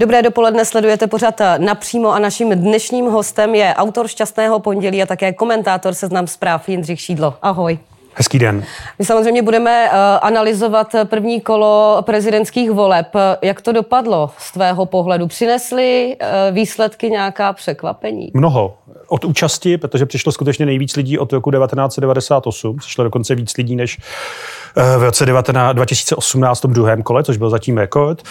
Dobré dopoledne, sledujete pořád napřímo a naším dnešním hostem je autor Šťastného pondělí a také komentátor seznam zpráv Jindřich Šídlo. Ahoj. Hezký den. My samozřejmě budeme uh, analyzovat první kolo prezidentských voleb. Jak to dopadlo z tvého pohledu? Přinesly uh, výsledky nějaká překvapení? Mnoho. Od účasti, protože přišlo skutečně nejvíc lidí od roku 1998. Přišlo dokonce víc lidí než v roce 19, 2018 v druhém kole, což byl zatím rekord.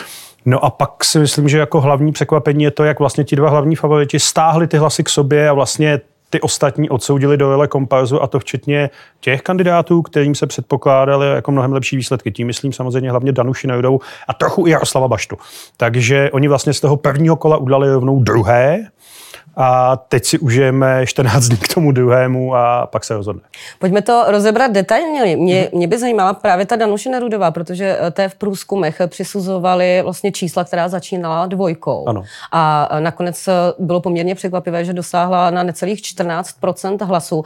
No a pak si myslím, že jako hlavní překvapení je to, jak vlastně ti dva hlavní favoriti stáhli ty hlasy k sobě a vlastně ty ostatní odsoudili do role komparzu a to včetně těch kandidátů, kterým se předpokládali jako mnohem lepší výsledky. Tím myslím samozřejmě hlavně Danuši Neudovou a trochu i Jaroslava Baštu. Takže oni vlastně z toho prvního kola udali rovnou druhé a teď si užijeme 14 dní k tomu druhému a pak se rozhodne. Pojďme to rozebrat detailně. Mě, mě by zajímala právě ta Danuše Nerudová, protože eh, té v průzkumech přisuzovali vlastně čísla, která začínala dvojkou. Ano. A eh, nakonec eh, bylo poměrně překvapivé, že dosáhla na necelých 14% hlasů.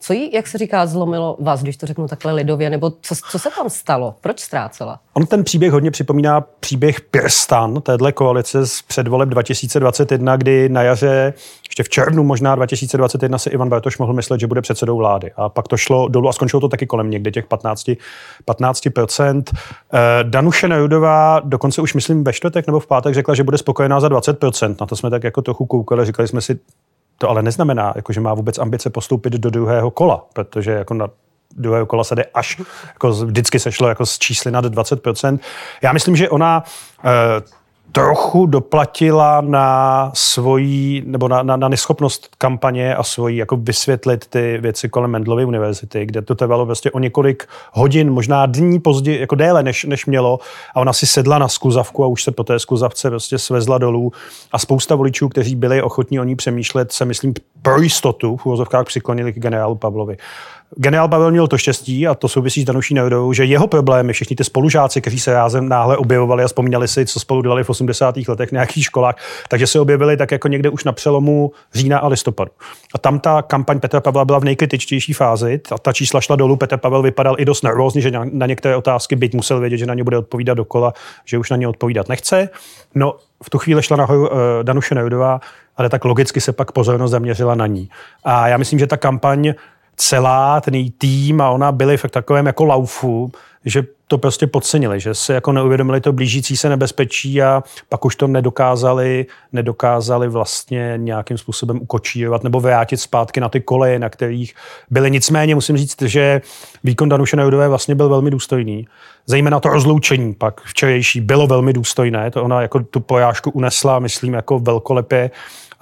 Co jí, jak se říká, zlomilo vás, když to řeknu takhle lidově, nebo co, co se tam stalo? Proč ztrácela? On ten příběh hodně připomíná příběh Pirstan, téhle koalice z předvoleb 2021, kdy na jaře, ještě v červnu možná 2021 si Ivan Bartoš mohl myslet, že bude předsedou vlády. A pak to šlo dolů a skončilo to taky kolem někde těch 15, 15%. Eh, Danuše Nerudová dokonce už myslím ve čtvrtek nebo v pátek řekla, že bude spokojená za 20%. Na to jsme tak jako trochu koukali, říkali jsme si, to ale neznamená, jako, že má vůbec ambice postoupit do druhého kola, protože jako na druhého kola se jde až, jako vždycky se šlo jako z čísly nad 20%. Já myslím, že ona eh, trochu doplatila na svoji, nebo na, na, na neschopnost kampaně a svoji, jako vysvětlit ty věci kolem Mendlovy univerzity, kde to trvalo vlastně o několik hodin, možná dní později, jako déle, než, než mělo. A ona si sedla na skuzavku a už se po té skuzavce vlastně svezla dolů. A spousta voličů, kteří byli ochotní o ní přemýšlet, se myslím pro jistotu v úvozovkách přiklonili k generálu Pavlovi. Generál Pavel měl to štěstí, a to souvisí s Danuší Neudou, že jeho problémy, všichni ty spolužáci, kteří se rázem náhle objevovali a vzpomínali si, co spolu dělali v 80. letech v nějakých školách, takže se objevili tak jako někde už na přelomu října a listopadu. A tam ta kampaň Petra Pavla byla v nejkritičtější fázi, a ta čísla šla dolů, Petr Pavel vypadal i dost nervózně, že na některé otázky byť musel vědět, že na ně bude odpovídat dokola, že už na ně odpovídat nechce. No, v tu chvíli šla nahoru uh, Danuše Neudová, ale tak logicky se pak pozornost zaměřila na ní. A já myslím, že ta kampaň celá, ten její tým a ona byli v takovém jako laufu, že to prostě podcenili, že se jako neuvědomili to blížící se nebezpečí a pak už to nedokázali, nedokázali vlastně nějakým způsobem ukočírovat nebo vrátit zpátky na ty koleje, na kterých byly. Nicméně musím říct, že výkon Danuše Neudové vlastně byl velmi důstojný. Zejména to rozloučení pak včerejší bylo velmi důstojné, to ona jako tu pojážku unesla, myslím, jako velkolepě.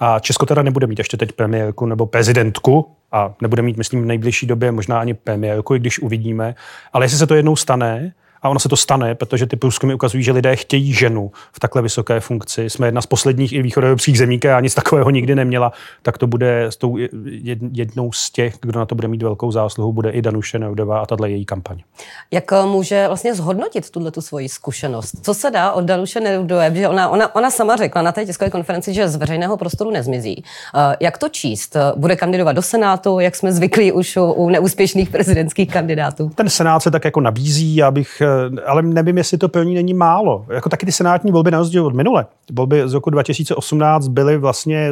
A Česko teda nebude mít ještě teď premiérku nebo prezidentku, a nebude mít, myslím, v nejbližší době možná ani premiérku, i když uvidíme. Ale jestli se to jednou stane, a ono se to stane, protože ty průzkumy ukazují, že lidé chtějí ženu v takhle vysoké funkci. Jsme jedna z posledních i východoevropských zemí, která nic takového nikdy neměla, tak to bude s tou jednou z těch, kdo na to bude mít velkou zásluhu, bude i Danuše Neudová a tahle její kampaň. Jak eh, může vlastně zhodnotit tuhle tu svoji zkušenost? Co se dá od Danuše Neudové? Že ona, ona, ona sama řekla na té tiskové konferenci, že z veřejného prostoru nezmizí. Eh, jak to číst? Bude kandidovat do Senátu, jak jsme zvyklí už u, neúspěšných prezidentských kandidátů? Ten Senát se tak jako nabízí, já bych eh, ale nevím, jestli to pro ní není málo. Jako taky ty senátní volby na rozdíl od minule. Volby z roku 2018 byly vlastně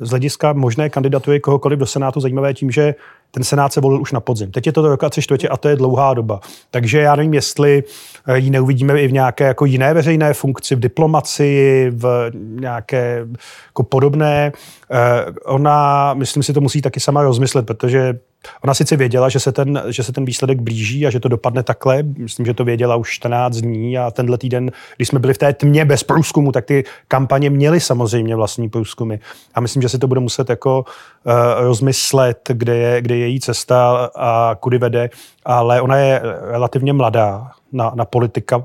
z hlediska možné kandidatury kohokoliv do Senátu zajímavé tím, že ten Senát se volil už na podzim. Teď je to do roka tři čtvrtě a to je dlouhá doba. Takže já nevím, jestli eh, ji neuvidíme i v nějaké jako jiné veřejné funkci, v diplomaci, v nějaké jako podobné. Eh, ona, myslím si, to musí taky sama rozmyslet, protože Ona sice věděla, že se, ten, že se ten výsledek blíží a že to dopadne takhle. Myslím, že to věděla už 14 dní a tenhle týden, když jsme byli v té tmě bez průzkumu, tak ty kampaně měly samozřejmě vlastní průzkumy. A myslím, že si to bude muset jako uh, rozmyslet, kde je, kde je její cesta a kudy vede. Ale ona je relativně mladá na, na politika,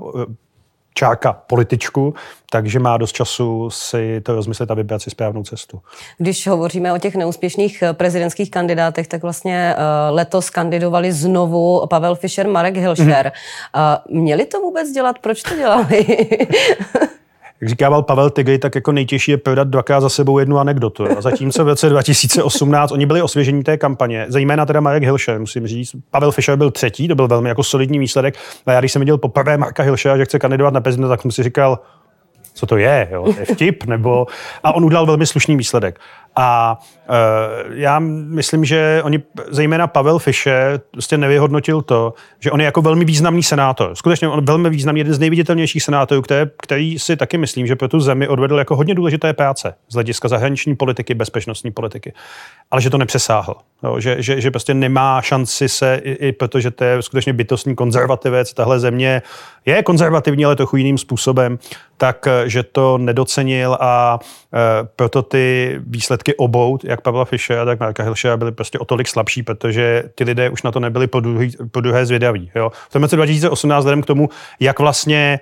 čáka političku, takže má dost času si to rozmyslet a vybrat si správnou cestu. Když hovoříme o těch neúspěšných eh, prezidentských kandidátech, tak vlastně uh, letos kandidovali znovu Pavel Fischer, Marek Hilšer. Mm-hmm. Měli to vůbec dělat? Proč to dělali? jak říkával Pavel Tigry, tak jako nejtěžší je prodat dvakrát za sebou jednu anekdotu. A zatímco v roce 2018 oni byli osvěžení té kampaně, zejména teda Marek Hilšer, musím říct. Pavel Fischer byl třetí, to byl velmi jako solidní výsledek. A já když jsem viděl poprvé Marka Hilšera, že chce kandidovat na prezidenta, tak jsem si říkal, co to je, jo? To je vtip, nebo... A on udělal velmi slušný výsledek. A uh, já myslím, že oni, zejména Pavel Fischer, prostě nevyhodnotil to, že on je jako velmi významný senátor. Skutečně on velmi významný, jeden z nejviditelnějších senátorů, které, který si taky myslím, že pro tu zemi odvedl jako hodně důležité práce z hlediska zahraniční politiky, bezpečnostní politiky. Ale že to nepřesáhl. Jo, že, že, že prostě nemá šanci se, i, i protože to je skutečně bytostný konzervativec, tahle země je konzervativní, ale trochu jiným způsobem, tak že to nedocenil a e, proto ty výsledky obou, jak Pavla Fischera, tak Marka Hilšera, byly prostě o tolik slabší, protože ty lidé už na to nebyli po druhé zvědaví. Jo. V tom roce 2018 vzhledem k tomu, jak vlastně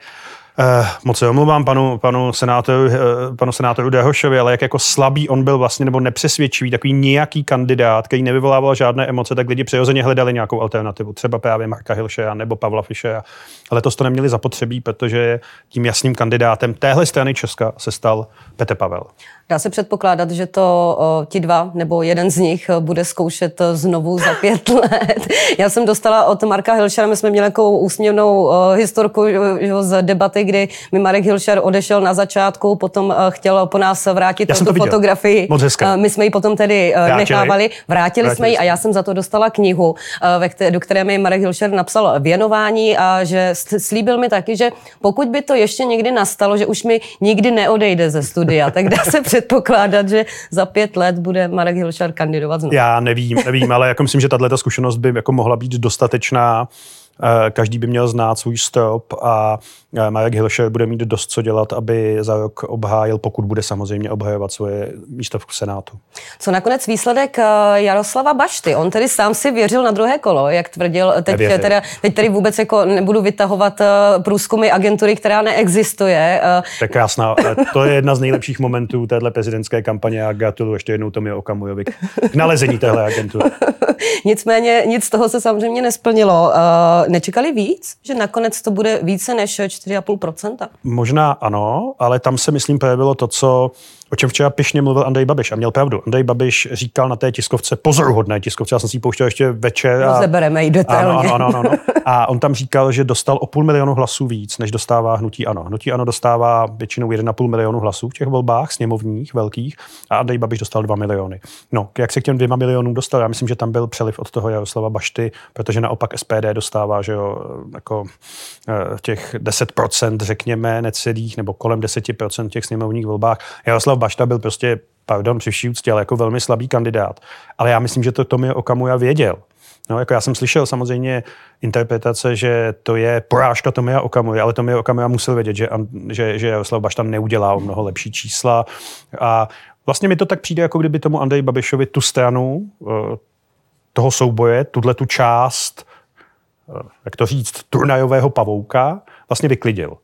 Eh, moc se omlouvám panu, panu, senátoru, eh, panu senátoru Dehošovi, ale jak jako slabý on byl vlastně, nebo nepřesvědčivý, takový nějaký kandidát, který nevyvolával žádné emoce, tak lidi přirozeně hledali nějakou alternativu. Třeba právě Marka Hilšeja nebo Pavla Fischera. Letos to neměli zapotřebí, protože tím jasným kandidátem téhle strany Česka se stal Petr Pavel. Dá se předpokládat, že to o, ti dva nebo jeden z nich bude zkoušet znovu za pět let. Já jsem dostala od Marka Hilšera, my jsme měli takovou úsměvnou o, historku z debaty, kdy mi Marek Hilšer odešel na začátku, potom o, chtěl po nás vrátit já tu fotografii. Moc hezká. My jsme ji potom tedy Vrátili. nechávali, vrátili, vrátili jsme ji a já jsem za to dostala knihu, ve které, do které mi Marek Hilšer napsal věnování a že slíbil mi taky, že pokud by to ještě někdy nastalo, že už mi nikdy neodejde ze studia, tak dá se předpokládat, že za pět let bude Marek Hilšar kandidovat znovu. Já nevím, nevím, ale jako myslím, že tato zkušenost by jako mohla být dostatečná Eh, každý by měl znát svůj strop a eh, Marek Hilšer bude mít dost co dělat, aby za rok obhájil, pokud bude samozřejmě obhajovat svoje místo v Senátu. Co nakonec výsledek eh, Jaroslava Bašty? On tedy sám si věřil na druhé kolo, jak tvrdil. Teď, teda, teď tedy vůbec jako nebudu vytahovat průzkumy agentury, která neexistuje. To je krásná. To je jedna z nejlepších momentů téhle prezidentské kampaně a gratuluju ještě jednou Tomi Okamujovi k nalezení téhle agentury. Nicméně nic z toho se samozřejmě nesplnilo nečekali víc, že nakonec to bude více než 4,5%? Možná ano, ale tam se myslím projevilo to, co o čem včera pišně mluvil Andrej Babiš a měl pravdu. Andrej Babiš říkal na té tiskovce, pozoruhodné tiskovce, já jsem si ji pouštěl ještě večer. A, Rozebereme ji detailně. Ano, ano, ano, ano, A on tam říkal, že dostal o půl milionu hlasů víc, než dostává Hnutí Ano. Hnutí Ano dostává většinou 1,5 milionu hlasů v těch volbách, sněmovních, velkých, a Andrej Babiš dostal 2 miliony. No, jak se k těm dvěma milionům dostal? Já myslím, že tam byl přeliv od toho Jaroslava Bašty, protože naopak SPD dostává, že jo, jako eh, těch 10%, řekněme, necelých, nebo kolem 10% těch sněmovních volbách. Jaroslav Bašta byl prostě, pardon, při vší úctě, ale jako velmi slabý kandidát. Ale já myslím, že to Tomio Okamuja věděl. No, jako já jsem slyšel samozřejmě interpretace, že to je porážka Tomia Okamuja, ale Tomia Okamuja musel vědět, že, že, že Jaroslav Bašta neudělá o mnoho lepší čísla. A vlastně mi to tak přijde, jako kdyby tomu Andrej Babišovi tu stranu eh, toho souboje, tuhle tu část, eh, jak to říct, turnajového pavouka vlastně vyklidil.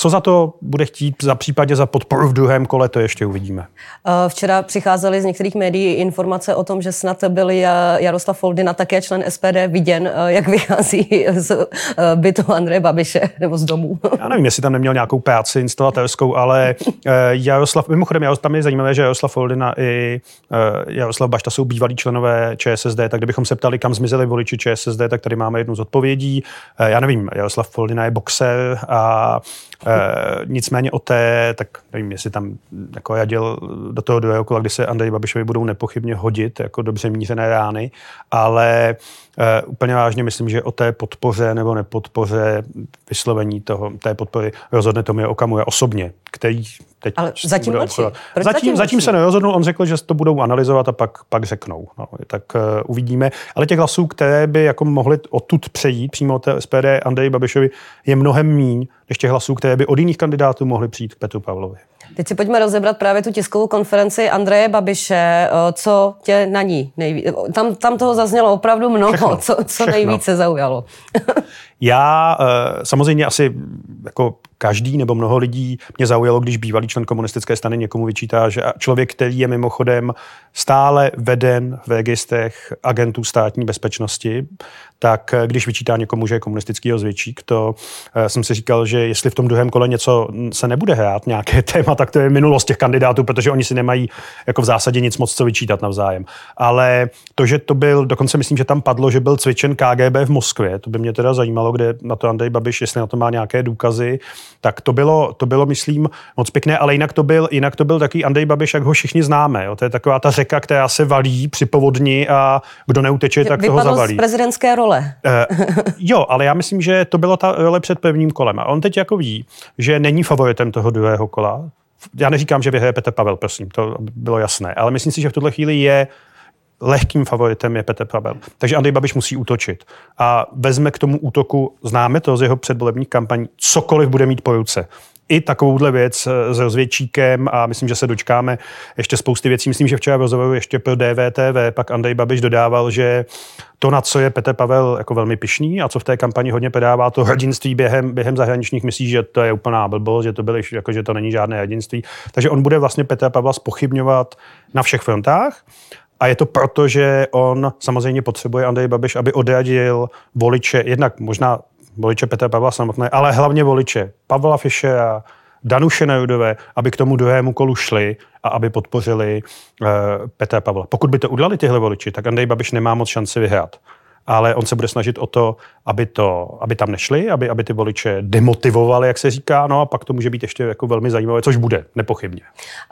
Co za to bude chtít za případě za podporu v druhém kole, to ještě uvidíme. Eh, včera přicházely z některých médií informace o tom, že snad byl Jaroslav Foldina, také člen SPD, viděn, eh, jak vychází z eh, bytu Andreje Babiše nebo z domu. Já nevím, jestli tam neměl nějakou práci instalatérskou, ale Jaroslav, mimochodem, tam je zajímavé, že Jaroslav Foldina i Jaroslav Bašta jsou bývalí členové ČSSD, tak kdybychom se ptali, kam zmizeli voliči ČSSD, tak tady máme jednu z odpovědí. Já nevím, Jaroslav Foldina je boxer a E, nicméně o té, tak nevím, jestli tam jako jadil do toho druhého kola, kdy se Andrej Babišovi budou nepochybně hodit jako dobře mířené rány, ale e, úplně vážně myslím, že o té podpoře nebo nepodpoře vyslovení toho, té podpory rozhodne to Tomio Okamura osobně, který teď Ale zatím mlčí. Zatím, zatím, zatím se nerozhodnul, on řekl, že to budou analyzovat a pak, pak řeknou. No, tak uh, uvidíme. Ale těch hlasů, které by jako mohly odtud přejít přímo od té SPD Andreji Babišovi, je mnohem míň, než těch hlasů, které by od jiných kandidátů mohly přijít k Petru Pavlovi. Teď si pojďme rozebrat právě tu tiskovou konferenci Andreje Babiše. Eh, co tě na ní nejvíc... Tam, tam toho zaznělo opravdu mnoho. Všechno, co co všechno. nejvíce zaujalo? Já eh, samozřejmě asi jako každý nebo mnoho lidí mě zaujalo, když bývalý člen komunistické strany někomu vyčítá, že člověk, který je mimochodem stále veden v registrech agentů státní bezpečnosti, tak eh, když vyčítá někomu, že je komunistický ozvědčík, to jsem si říkal, že jestli v tom druhém kole něco se nebude hrát, nějaké téma, tak to je minulost těch kandidátů, protože oni si nemají jako v zásadě nic moc co vyčítat navzájem. Ale to, že to byl, dokonce myslím, že tam padlo, že byl cvičen KGB v Moskvě, to by mě teda zajímalo, kde na to Andrej Babiš, jestli na to má nějaké důkazy, tak to bylo, to bylo myslím, moc pěkné, ale jinak to byl, jinak to byl takový Andrej Babiš, jak ho všichni známe. Jo. To je taková ta řeka, která se valí při povodni a kdo neuteče, tak toho zavalí. z prezidentské role. Uh, jo, ale já myslím, že to byla ta role před prvním kolem. A on teď jako ví, že není favoritem toho druhého kola. Já neříkám, že vyhraje Petr Pavel, prosím, to bylo jasné, ale myslím si, že v tuhle chvíli je lehkým favoritem je Petr Pavel. Takže Andrej Babiš musí útočit. A vezme k tomu útoku, známe to z jeho předvolebních kampaní, cokoliv bude mít po ruce i takovouhle věc eh, s rozvědčíkem a myslím, že se dočkáme ještě spousty věcí. Myslím, že včera v rozhovoru ještě pro DVTV pak Andrej Babiš dodával, že to, na co je Petr Pavel jako velmi pišný a co v té kampani hodně podává, to hrdinství během, během zahraničních misí, že to je úplná blbost, že to, byly, jako, že to není žádné hrdinství. Takže on bude vlastně Petra Pavla spochybňovat na všech frontách. A je to proto, že on samozřejmě potřebuje Andrej Babiš, aby odradil voliče, jednak možná voliče Petra Pavla samotné, ale hlavně voliče Pavla Fischera, Danuše Nerudové, aby k tomu druhému kolu šli a aby podpořili uh, Petra Pavla. Pokud by to udělali tyhle voliči, tak Andrej Babiš nemá moc šanci vyhrát ale on se bude snažit o to, aby, to, aby tam nešli, aby, aby ty voliče demotivovali, jak se říká, no a pak to může být ještě jako velmi zajímavé, což bude, nepochybně.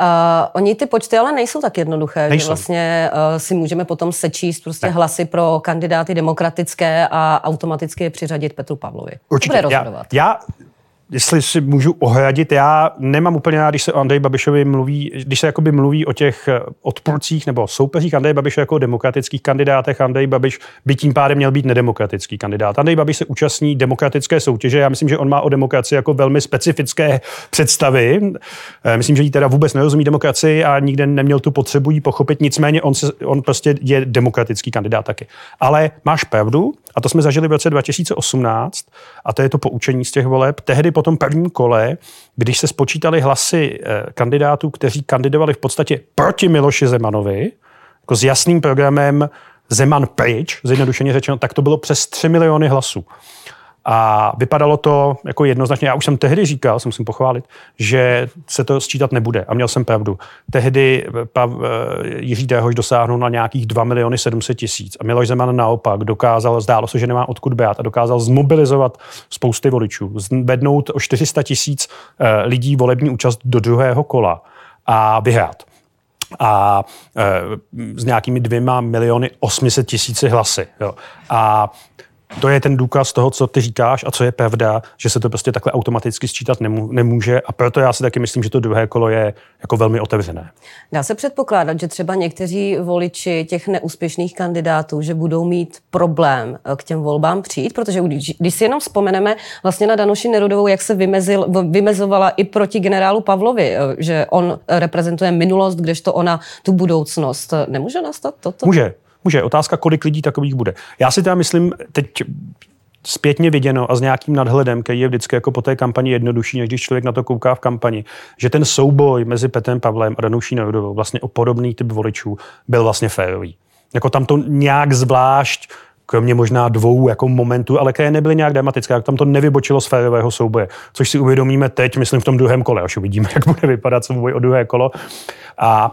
Uh, oni ty počty ale nejsou tak jednoduché, nejsou. že vlastně uh, si můžeme potom sečíst prostě ne. hlasy pro kandidáty demokratické a automaticky je přiřadit Petru Pavlovi. Určitě. Já, já jestli si můžu ohradit, já nemám úplně rád, když se o Andrej Babišovi mluví, když se jakoby mluví o těch eh, odpůrcích nebo soupeřích Andrej Babiše jako demokratických kandidátech, Andrej Babiš by tím pádem měl být nedemokratický kandidát. Andrej Babiš se účastní demokratické soutěže, já myslím, že on má o demokracii jako velmi specifické představy. Eh, myslím, že jí teda vůbec nerozumí demokracii a nikde neměl tu potřebu jí pochopit, nicméně on, se, on prostě je demokratický kandidát taky. Ale máš pravdu, a to jsme zažili v roce 2018, a to je to poučení z těch voleb. Tehdy po tom prvním kole, když se spočítali hlasy eh, kandidátů, kteří kandidovali v podstatě proti Miloši Zemanovi, jako s jasným programem Zeman pryč, zjednodušeně řečeno, tak to bylo přes 3 miliony hlasů. A vypadalo to jako jednoznačně, já už jsem tehdy říkal, jsem musím pochválit, že se to sčítat nebude. A měl jsem pravdu. Tehdy eh, Pav, eh, Jiří Déhoš dosáhnul na nějakých 2 miliony 700 tisíc. A Miloš Zeman naopak dokázal, zdálo se, že nemá odkud brát, a dokázal zmobilizovat spousty voličů. Zvednout o 400 tisíc eh, lidí volební účast do druhého kola a vyhrát a e, s nějakými dvěma miliony 800 tisíci hlasy. Jo. A to je ten důkaz toho, co ty říkáš a co je pravda, že se to prostě takhle automaticky sčítat nemůže a proto já si taky myslím, že to druhé kolo je jako velmi otevřené. Dá se předpokládat, že třeba někteří voliči těch neúspěšných kandidátů, že budou mít problém eh, k těm volbám přijít, protože když, když si jenom vzpomeneme vlastně na Danuši Nerudovou, jak se vymezil, vymezovala i proti generálu Pavlovi, eh, že on reprezentuje minulost, kdežto ona tu budoucnost. Nemůže nastat toto? Může. Může. Otázka, kolik lidí takových bude. Já si teda myslím, teď zpětně viděno a s nějakým nadhledem, který je vždycky jako po té kampani jednodušší, než když člověk na to kouká v kampani, že ten souboj mezi Petem Pavlem a Danuší Nerudovou, vlastně o podobný typ voličů, byl vlastně férový. Jako tam to nějak zvlášť kromě možná dvou jako momentů, ale které nebyly nějak dramatické, jak tam to nevybočilo z férového souboje, což si uvědomíme teď, myslím v tom druhém kole, až uvidíme, jak bude vypadat souboj o druhé kolo. A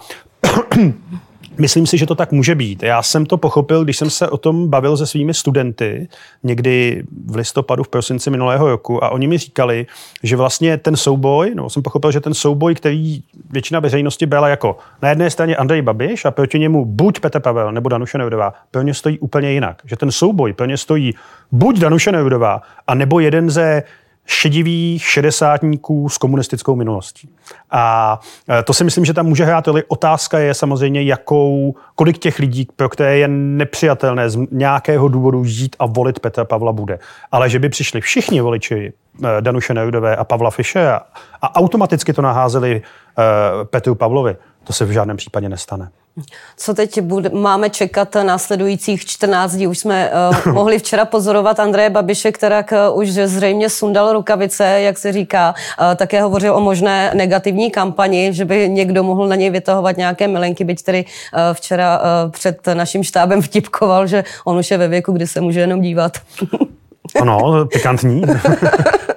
Myslím si, že to tak může být. Já jsem to pochopil, když jsem se o tom bavil se svými studenty někdy v listopadu, v prosinci minulého roku a oni mi říkali, že vlastně ten souboj, no jsem pochopil, že ten souboj, který většina veřejnosti byla jako na jedné straně Andrej Babiš a proti němu buď Petr Pavel nebo Danuše Neudová, pro ně stojí úplně jinak. Že ten souboj pro ně stojí buď Danuše Neudová a nebo jeden ze šedivých šedesátníků s komunistickou minulostí. A e, to si myslím, že tam může hrát roli. Otázka je samozřejmě, jakou, kolik těch lidí, pro které je nepřijatelné z nějakého důvodu žít a volit Petra Pavla bude. Ale že by přišli všichni voliči e, Danuše Nerudové a Pavla Fische a, automaticky to naházeli uh, Petru Pavlovi, to se v žádném případě nestane. Co teď bude, máme čekat následujících 14 dní? Už jsme uh, mohli včera pozorovat Andreje Babiše, která uh, už zřejmě sundal rukavice, jak se říká. Uh, také hovořil o možné negativní kampani, že by někdo mohl na něj vytahovat nějaké milenky, byť tedy uh, včera uh, před naším štábem vtipkoval, že on už je ve věku, kdy se může jenom dívat. Ano, pikantní.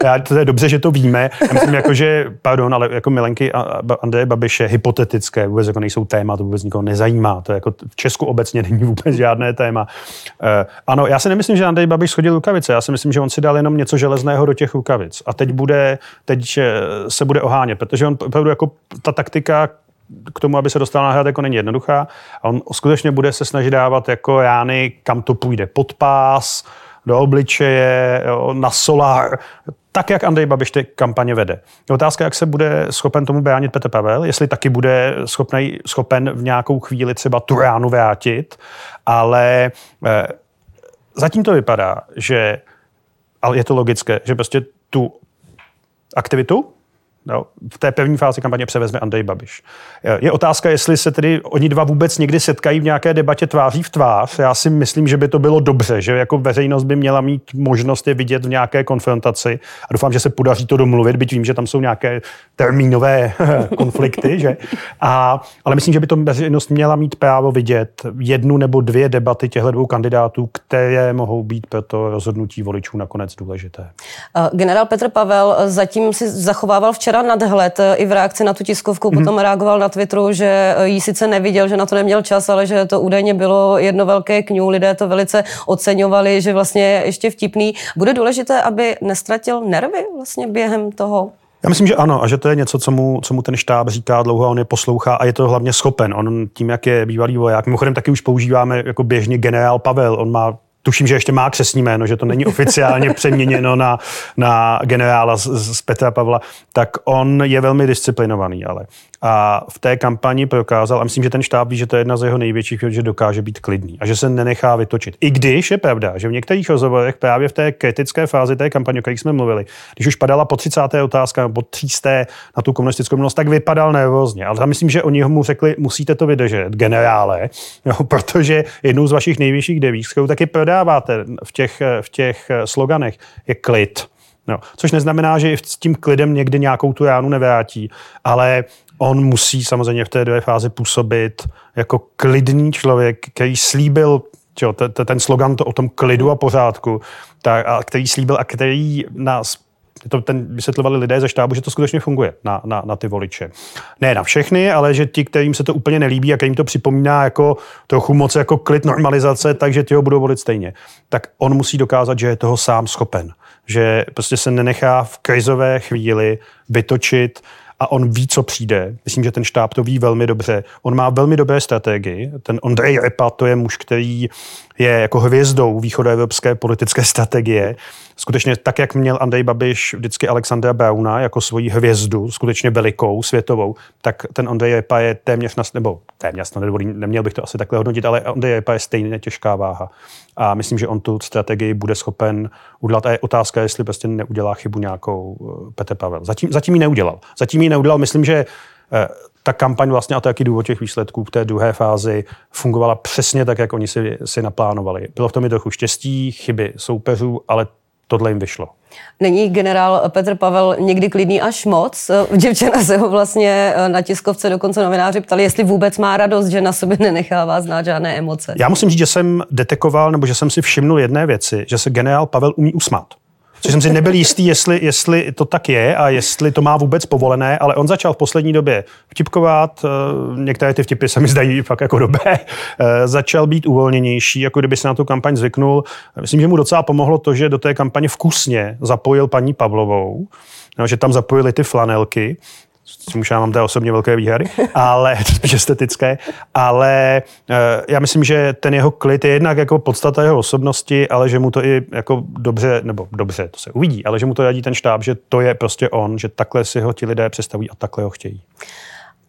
Já, to je dobře, že to víme. Já myslím, jako, že, pardon, ale jako milenky Andreje Babiše hypotetické vůbec jako nejsou téma, to vůbec nikoho nezajímá. To je jako v Česku obecně není vůbec žádné téma. Uh, ano, já si nemyslím, že Andrej Babiš schodil rukavice. Já si myslím, že on si dal jenom něco železného do těch rukavic. A teď bude, teď se bude ohánět, protože on opravdu jako ta taktika, k tomu, aby se dostal na hrad, jako není jednoduchá. A on skutečně bude se snažit dávat jako rány, kam to půjde. Pod pás, do obličeje, na solár, tak, jak Andrej Babiš ty kampaně vede. Je otázka, jak se bude schopen tomu bránit Petr Pavel, jestli taky bude schopnej, schopen v nějakou chvíli třeba tu ránu vrátit, ale eh, zatím to vypadá, že, ale je to logické, že prostě tu aktivitu, No, v té první fázi kampaně převezme Andrej Babiš. Je otázka, jestli se tedy oni dva vůbec někdy setkají v nějaké debatě tváří v tvář. Já si myslím, že by to bylo dobře, že jako veřejnost by měla mít možnost je vidět v nějaké konfrontaci a doufám, že se podaří to domluvit, byť vím, že tam jsou nějaké termínové konflikty, že? A, ale myslím, že by to veřejnost měla mít právo vidět jednu nebo dvě debaty těchto dvou kandidátů, které mohou být pro to rozhodnutí voličů nakonec důležité. Generál Petr Pavel zatím si zachovával včera teda nadhled eh, i v reakci na tu tiskovku, mm-hmm. potom reagoval na Twitteru, že eh, ji sice neviděl, že na to neměl čas, ale že to údajně bylo jedno velké kňu, lidé to velice oceňovali, že vlastně je ještě vtipný. Bude důležité, aby nestratil nervy vlastně během toho já myslím, že ano a že to je něco, co mu, co mu ten štáb říká dlouho a on je poslouchá a je to hlavně schopen. On tím, jak je bývalý voják, mimochodem taky už používáme jako běžně generál Pavel, on má tuším, že ještě má křesní jméno, že to není oficiálně přeměněno na, na generála z, z Petra Pavla, tak on je velmi disciplinovaný, ale a v té kampani prokázal, a myslím, že ten štáb ví, že to je jedna z jeho největších že dokáže být klidný a že se nenechá vytočit. I když je pravda, že v některých rozhovorech právě v té kritické fázi té kampaně, o které jsme mluvili, když už padala po 30. otázka nebo 300. na tu komunistickou minulost, tak vypadal nervózně. Ale tam myslím, že oni mu řekli, musíte to vydržet, generále, jo, protože jednou z vašich největších devíz, kterou taky prodáváte v těch, v těch sloganech, je klid. No, což neznamená, že s tím klidem někdy nějakou tu ránu nevrátí, ale on musí samozřejmě v té druhé fázi působit jako klidný člověk, který slíbil čo, ten slogan to o tom klidu a pořádku, tak, a který slíbil a který nás to ten vysvětlovali lidé ze štábu, že to skutečně funguje na, na, na ty voliče. Ne na všechny, ale že ti, kterým se to úplně nelíbí a kterým to připomíná jako trochu moc jako klid normalizace, takže ti ho budou volit stejně. Tak on musí dokázat, že je toho sám schopen. Že prostě se nenechá v krizové chvíli vytočit a on ví, co přijde. Myslím, že ten štáb to ví velmi dobře. On má velmi dobré strategii. Ten Ondrej Repa, to je muž, který je jako hvězdou východoevropské politické strategie. Skutečně tak, jak měl Andrej Babiš vždycky Alexandra Brauna jako svoji hvězdu, skutečně velikou, světovou, tak ten Ondrej Repa je téměř, na, nebo téměř, no nedovolím, neměl bych to asi takhle hodnotit, ale Ondrej Repa je stejně těžká váha. A myslím, že on tu strategii bude schopen udělat. A je otázka, jestli prostě neudělá chybu nějakou eh, Petr Pavel. Zatím, zatím ji neudělal. Zatím ji neudělal. Myslím, že eh, ta kampaň vlastně a to, jaký důvod těch výsledků v té druhé fázi fungovala přesně tak, jak oni si, si naplánovali. Bylo v tom i trochu štěstí, chyby soupeřů, ale tohle jim vyšlo. Není generál Petr Pavel někdy klidný až moc? Děvčena se ho vlastně eh, na tiskovce dokonce novináři ptali, jestli vůbec má radost, že na sobě nenechává znát žádné emoce. Já musím říct, že jsem detekoval, nebo že jsem si všimnul jedné věci, že se generál Pavel umí usmát. Což jsem si nebyl jistý, jestli, jestli to tak je a jestli to má vůbec povolené, ale on začal v poslední době vtipkovat, eh, některé ty vtipy se mi zdají fakt jako dobré, eh, začal být uvolněnější, jako kdyby se na tu kampaň zvyknul. Myslím, že mu docela pomohlo to, že do té kampaně vkusně zapojil paní Pavlovou, no, že tam zapojili ty flanelky, s čím já mám té osobně velké výhry, ale spíš estetické, ale uh, já myslím, že ten jeho klid je jednak jako podstata jeho osobnosti, ale že mu to i jako dobře, nebo dobře, to se uvidí, ale že mu to radí ten štáb, že to je prostě on, že takhle si ho ti lidé představují a takhle ho chtějí.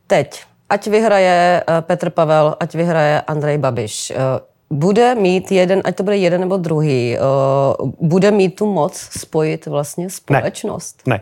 Teď, ať vyhraje eh, Petr Pavel, ať vyhraje Andrej Babiš, eh, bude mít jeden, ať to bude jeden nebo druhý, uh, bude mít tu moc spojit vlastně společnost? Ne,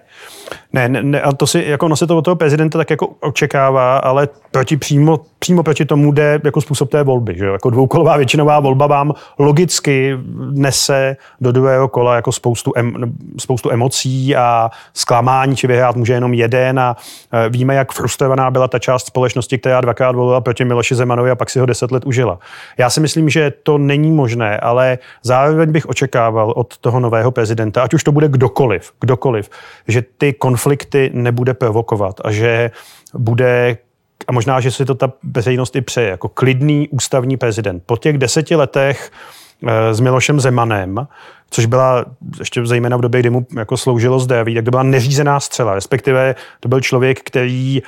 ne, ne, ne a to si, jako ono se to od toho prezidenta tak jako očekává, ale proti přímo, přímo proti tomu jde jako způsob té volby, že jako dvoukolová většinová volba vám logicky nese do druhého kola jako spoustu, em, spoustu emocí a zklamání, či vyhrát může jenom jeden a uh, víme, jak frustrovaná byla ta část společnosti, která dvakrát volila proti Miloši Zemanovi a pak si ho deset let užila. Já si myslím, že to není možné, ale zároveň bych očekával od toho nového prezidenta, ať už to bude kdokoliv, kdokoliv, že ty konflikty nebude provokovat a že bude a možná, že si to ta veřejnost i přeje, jako klidný ústavní prezident. Po těch deseti letech eh, s Milošem Zemanem, což byla ještě zejména v době, kdy mu jako sloužilo zdraví, tak to byla neřízená střela, respektive to byl člověk, který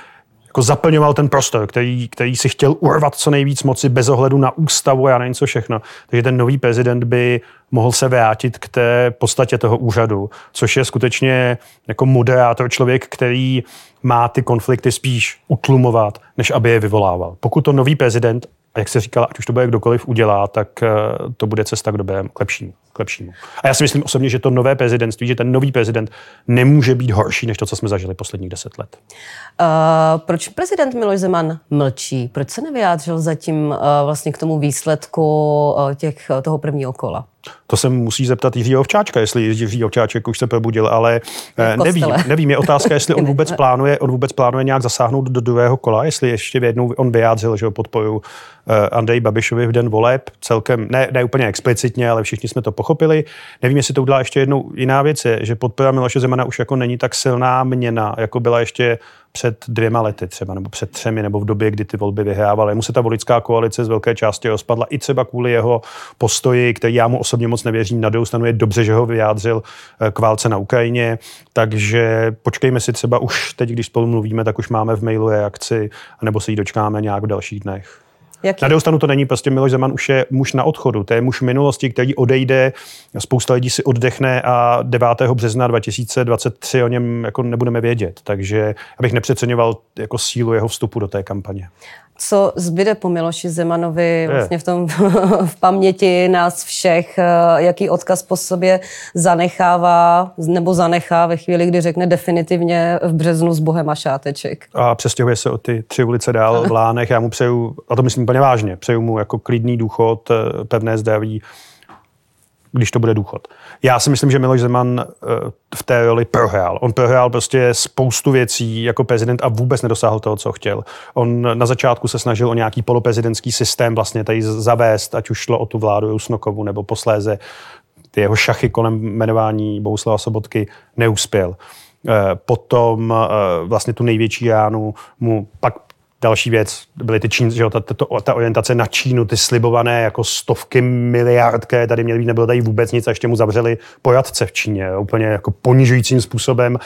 jako zaplňoval ten prostor, který, který si chtěl urvat co nejvíc moci bez ohledu na ústavu a na něco všechno. Takže ten nový prezident by mohl se vrátit k té podstatě toho úřadu, což je skutečně jako moderátor člověk, který má ty konflikty spíš utlumovat, než aby je vyvolával. Pokud to nový prezident, a jak se říkal, ať už to bude kdokoliv udělá, tak eh, to bude cesta k době k lepšímu, k lepšímu. A já si myslím osobně, že to nové prezidentství, že ten nový prezident nemůže být horší, než to, co jsme zažili posledních deset let. Uh, proč prezident Miloš Zeman mlčí? Proč se nevyjádřil zatím uh, vlastně k tomu výsledku uh, těch, toho prvního kola? To se musí zeptat Jiřího Ovčáčka, jestli Jiří Ovčáček už se probudil, ale nevím, nevím. Je otázka, jestli on vůbec plánuje, on vůbec plánuje nějak zasáhnout do druhého kola, jestli ještě jednou on vyjádřil, že ho podporu Andrej Babišovi v den voleb, celkem, ne, ne úplně explicitně, ale všichni jsme to pochopili. Nevím, jestli to udělá ještě jednou jiná věc, je, že podpora Miloše Zemana už jako není tak silná měna, jako byla ještě před dvěma lety třeba, nebo před třemi, nebo v době, kdy ty volby vyhrával. Mu se ta voličská koalice z velké části rozpadla i třeba kvůli jeho postoji, který já mu osobně moc nevěřím. Na druhou je dobře, že ho vyjádřil eh, k válce na Ukrajině, takže počkejme si třeba už teď, když spolu mluvíme, tak už máme v mailu reakci, nebo se jí dočkáme nějak v dalších dnech. Jaký? Na druhou stranu to není, prostě Miloš Zeman už je muž na odchodu, to je muž minulosti, který odejde, spousta lidí si oddechne a 9. března 2023 o něm jako nebudeme vědět, takže abych nepřeceňoval jako sílu jeho vstupu do té kampaně co zbyde po Miloši Zemanovi vlastně v tom v paměti nás všech, eh, jaký odkaz po sobě zanechává nebo zanechá ve chvíli, kdy řekne definitivně v březnu s Bohem a šáteček. A přestěhuje se o ty tři ulice dál v Lánech. Já mu přeju, a to myslím úplně vážně, přeju mu jako klidný důchod, eh, pevné zdraví, když to bude důchod. Já si myslím, že Miloš Zeman eh, v té roli prohrál. On prohrál prostě spoustu věcí jako prezident a vůbec nedosáhl toho, co chtěl. On na začátku se snažil o nějaký poloprezidentský systém vlastně tady zavést, ať už šlo o tu vládu Rusnokovu nebo posléze ty jeho šachy kolem jmenování Bohuslava Sobotky neuspěl. Eh, potom eh, vlastně tu největší ránu mu pak Další věc byly ty Čín, že jo, ta, ta, ta, orientace na Čínu, ty slibované jako stovky miliard, které tady měly být, nebylo tady vůbec nic a ještě mu zavřeli pojatce v Číně, úplně jako ponižujícím způsobem.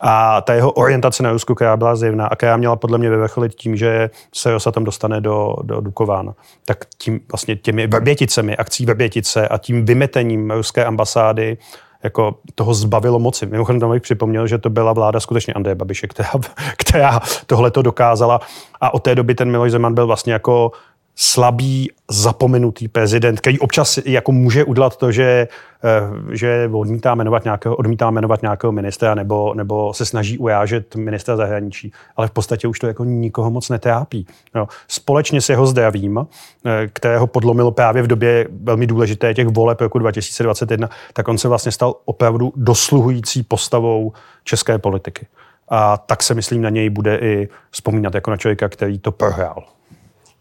A ta jeho orientace na Rusku, která byla zjevná a která měla podle mě vyvrcholit tím, že se tam dostane do, do Dukována, tak tím vlastně těmi vrběticemi, akcí vrbětice a tím vymetením ruské ambasády jako toho zbavilo moci. Mimochodem tam bych připomněl, že to byla vláda skutečně Andreje Babiše, která, která tohle to dokázala a od té doby ten Miloš Zeman byl vlastně jako slabý, zapomenutý prezident, který občas jako může udělat to, že, eh, že odmítá jmenovat nějakého, odmítá jmenovat nějakého ministra nebo, nebo se snaží ujážet ministra zahraničí, ale v podstatě už to jako nikoho moc netrápí. No, společně s jeho zdravím, eh, kterého podlomilo právě v době velmi důležité těch voleb roku 2021, tak on se vlastně stal opravdu dosluhující postavou české politiky. A tak se myslím na něj bude i vzpomínat jako na člověka, který to prohrál.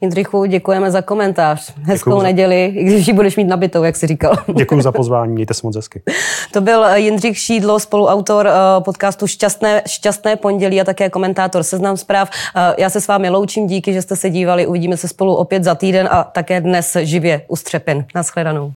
Jindřichu, děkujeme za komentář. Hezkou Děkuju neděli, i když ji budeš mít nabitou, jak jsi říkal. Děkuji za pozvání, mějte se moc hezky. To byl eh, Jindřich Šídlo, spoluautor eh, podcastu Šťastné, Šťastné pondělí a také komentátor Seznam zpráv. Eh, já se s vámi loučím, díky, že jste se dívali. Uvidíme se spolu opět za týden a také dnes živě u Střepin. Naschledanou.